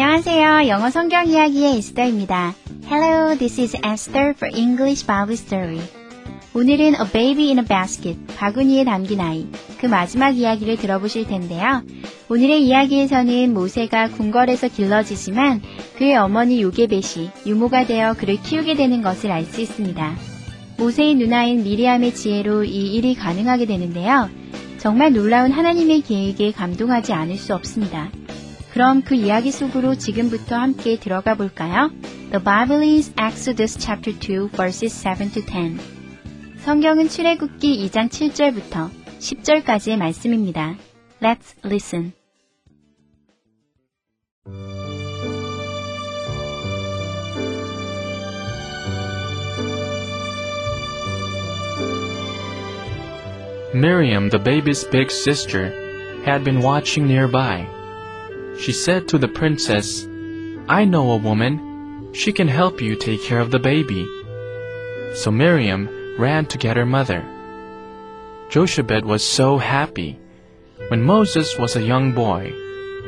안녕하세요. 영어 성경 이야기의 에스더입니다. Hello, this is Esther for English Bible Story. 오늘은 A Baby in a Basket, 바구니에 담긴 아이, 그 마지막 이야기를 들어보실 텐데요. 오늘의 이야기에서는 모세가 궁궐에서 길러지지만 그의 어머니 요게벳이 유모가 되어 그를 키우게 되는 것을 알 수 있습니다. 모세의 누나인 미리암의 지혜로 이 일이 가능하게 되는데요. 정말 놀라운 하나님의 계획에 감동하지 않을 수 없습니다. 그럼 그 이야기 속으로 지금부터 함께 들어가 볼까요? The Bible is Exodus chapter 2 verses 7 to 10. 성경은 출애굽기 2장 7절부터 10절까지의 말씀입니다. Let's listen. Miriam, the baby's big sister, had been watching nearby. She said to the princess, I know a woman. She can help you take care of the baby. So Miriam ran to get her mother. Jochebed was so happy. When Moses was a young boy,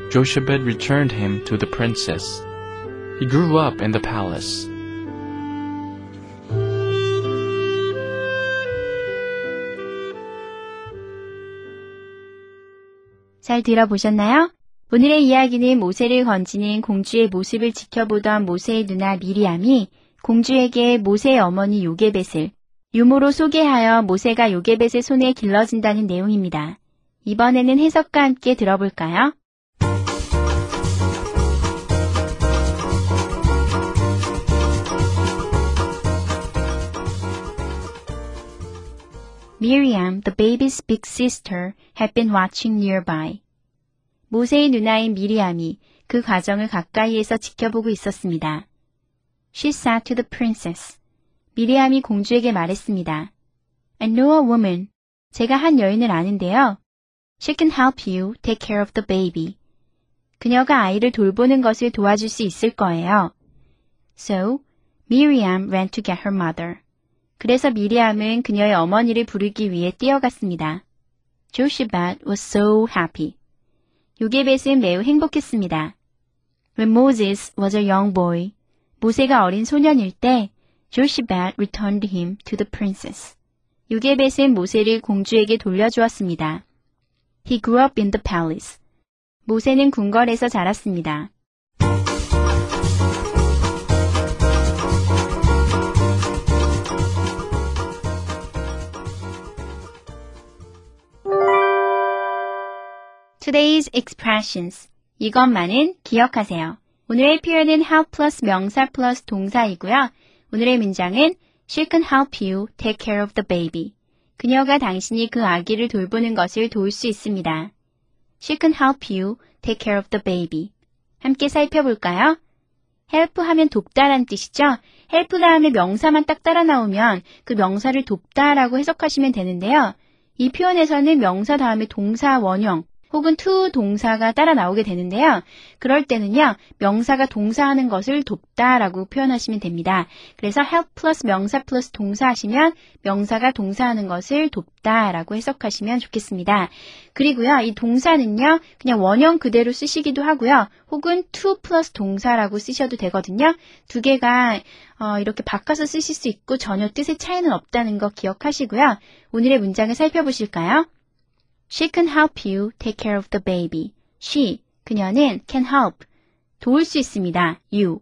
Jochebed returned him to the princess. He grew up in the palace. 잘 들어보셨나요? 오늘의 이야기는 모세를 건지는 공주의 모습을 지켜보던 모세의 누나 미리암이 공주에게 모세의 어머니 요게벳을 유모로 소개하여 모세가 요게벳의 손에 길러진다는 내용입니다. 이번에는 해석과 함께 들어볼까요? Miriam, the baby's big sister, had been watching nearby. 모세의 누나인 미리암이 그 과정을 가까이에서 지켜보고 있었습니다. She said to the princess. 미리암이 공주에게 말했습니다. I know a woman. 제가 한 여인을 아는데요. She can help you take care of the baby. 그녀가 아이를 돌보는 것을 도와줄 수 있을 거예요. So, Miriam ran to get her mother. 그래서 미리암은 그녀의 어머니를 부르기 위해 뛰어갔습니다. Jochebed was so happy. 요게벳은 매우 행복했습니다. When Moses was a young boy, 모세가 어린 소년일 때 Jochebed returned him to the princess. 요게벳은 모세를 공주에게 돌려주었습니다. He grew up in the palace. 모세는 궁궐에서 자랐습니다. Today's expressions. 이것만은 기억하세요. 오늘의 표현은 help plus 명사 plus 동사이고요. 오늘의 문장은 She can help you take care of the baby. 그녀가 당신이 그 아기를 돌보는 것을 도울 수 있습니다. She can help you take care of the baby. 함께 살펴볼까요? help 하면 돕다란 뜻이죠. help 다음에 명사만 딱 따라 나오면 그 명사를 돕다라고 해석하시면 되는데요. 이 표현에서는 명사 다음에 동사 원형, 혹은 to 동사가 따라 나오게 되는데요. 그럴 때는요, 명사가 동사하는 것을 돕다라고 표현하시면 됩니다. 그래서 help 플러스 명사 플러스 동사 하시면 명사가 동사하는 것을 돕다라고 해석하시면 좋겠습니다. 그리고요, 이 동사는요, 그냥 원형 그대로 쓰시기도 하고요, 혹은 to 플러스 동사라고 쓰셔도 되거든요. 두 개가 어, 이렇게 바꿔서 쓰실 수 있고 전혀 뜻의 차이는 없다는 거 기억하시고요. 오늘의 문장을 살펴보실까요? She can help you take care of the baby. She, 그녀는 can help, 도울 수 있습니다. You.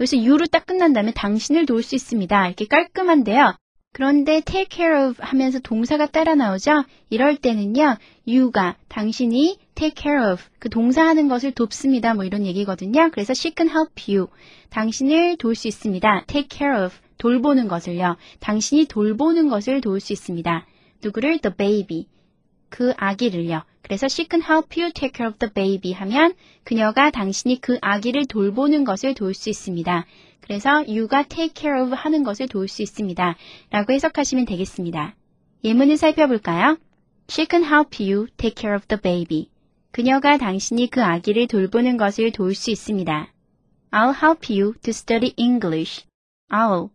여기서 you로 딱 끝난다면 당신을 도울 수 있습니다. 이렇게 깔끔한데요. 그런데 take care of 하면서 동사가 따라 나오죠? 이럴 때는요, you가 당신이 take care of 그 동사하는 것을 돕습니다. 뭐 이런 얘기거든요. 그래서 she can help you. 당신을 도울 수 있습니다. take care of 돌보는 것을요. 당신이 돌보는 것을 도울 수 있습니다. 누구를? the baby. 그 아기를요. 그래서 she can help you take care of the baby 하면 그녀가 당신이 그 아기를 돌보는 것을 도울 수 있습니다. 그래서 you가 take care of 하는 것을 도울 수 있습니다. 라고 해석하시면 되겠습니다. 예문을 살펴볼까요? She can help you take care of the baby. 그녀가 당신이 그 아기를 돌보는 것을 도울 수 있습니다. I'll help you to study English. I'll.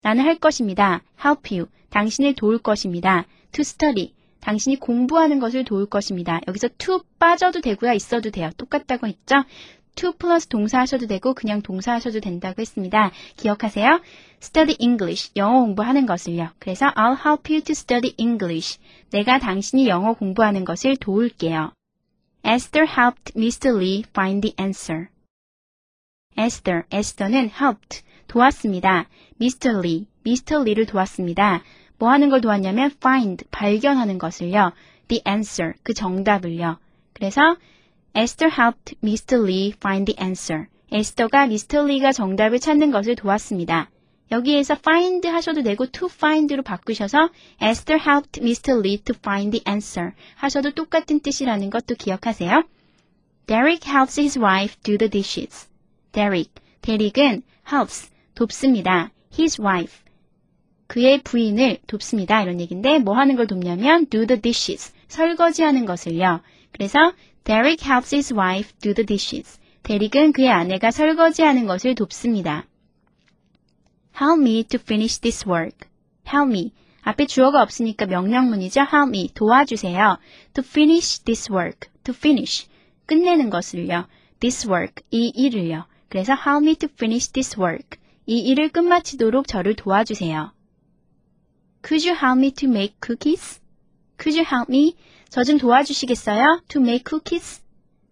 나는 할 것입니다. help you. 당신을 도울 것입니다. to study. 당신이 공부하는 것을 도울 것입니다. 여기서 to 빠져도 되고요. 있어도 돼요. 똑같다고 했죠? to 플러스 동사 하셔도 되고 그냥 동사 하셔도 된다고 했습니다. 기억하세요. study English. 영어 공부하는 것을요. 그래서 I'll help you to study English. 내가 당신이 영어 공부하는 것을 도울게요. Esther helped Mr. Lee find the answer. Esther, Esther는 helped, 도왔습니다. Mr. Lee, Mr. Lee를 도왔습니다. 뭐 하는 걸 도왔냐면 find, 발견하는 것을요. The answer, 그 정답을요. 그래서 Esther helped Mr. Lee find the answer. 에스더가 미스터 리가 정답을 찾는 것을 도왔습니다. 여기에서 find 하셔도 되고 to find로 바꾸셔서 Esther helped Mr. Lee to find the answer 하셔도 똑같은 뜻이라는 것도 기억하세요. Derek helps his wife do the dishes. Derek, 데릭은 helps, 돕습니다. his wife, 그의 부인을 돕습니다. 이런 얘기인데 뭐 하는 걸 돕냐면 do the dishes, 설거지하는 것을요. 그래서 Derek helps his wife do the dishes. 데릭은 그의 아내가 설거지하는 것을 돕습니다. Help me to finish this work. Help me. 앞에 주어가 없으니까 명령문이죠. Help me. 도와주세요. To finish this work. To finish. 끝내는 것을요. This work. 이 일을요. 그래서 help me to finish this work. 이 일을 끝마치도록 저를 도와주세요. Could you help me to make cookies? Could you help me? 저 좀 도와주시겠어요? To make cookies?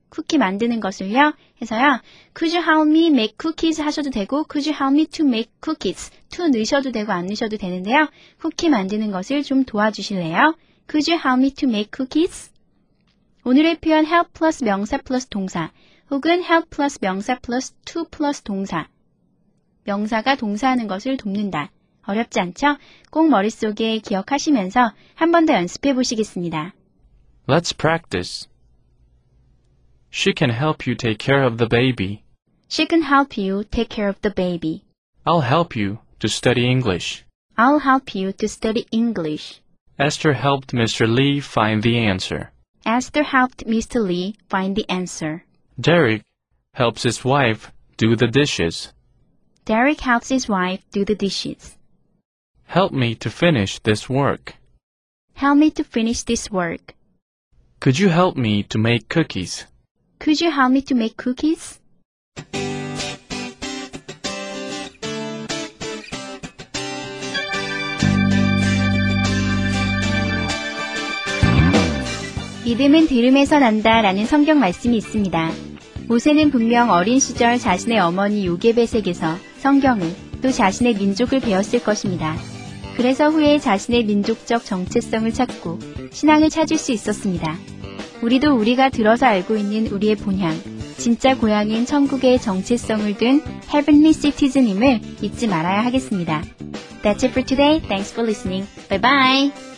쿠키 만드는 것을요. 해서요. Could you help me make cookies 하셔도 되고 Could you help me to make cookies? to 넣으셔도 되고 안 넣으셔도 되는데요. 쿠키 만드는 것을 좀 도와주실래요? Could you help me to make cookies? 오늘의 표현 help 플러스 명사 플러스 동사 혹은 help 플러스 명사 플러스 to 플러스 동사 명사가 동사하는 것을 돕는다. 어렵지 않죠? 꼭 머릿속에 기억하시면서 한 번 더 연습해 보시겠습니다. Let's practice. She can help you take care of the baby. She can help you take care of the baby. I'll help you to study English. I'll help you to study English. Esther helped Mr. Lee find the answer. Esther helped Mr. Lee find the answer. Derek helps his wife do the dishes. Derek helps his wife do the dishes. Help me to finish this work. Help me to finish this work. Could you help me to make cookies? Could you help me to make cookies? 믿음은 들음에서 난다 라는 성경 말씀이 있습니다. 모세는 분명 어린 시절 자신의 어머니 요게벳에게서 성경을 또 자신의 민족을 배웠을 것입니다. 그래서 후에 자신의 민족적 정체성을 찾고 신앙을 찾을 수 있었습니다. 우리도 우리가 들어서 알고 있는 우리의 본향, 진짜 고향인 천국의 정체성을 둔 Heavenly Citizen임을 잊지 말아야 하겠습니다. That's it for today. Thanks for listening. Bye bye.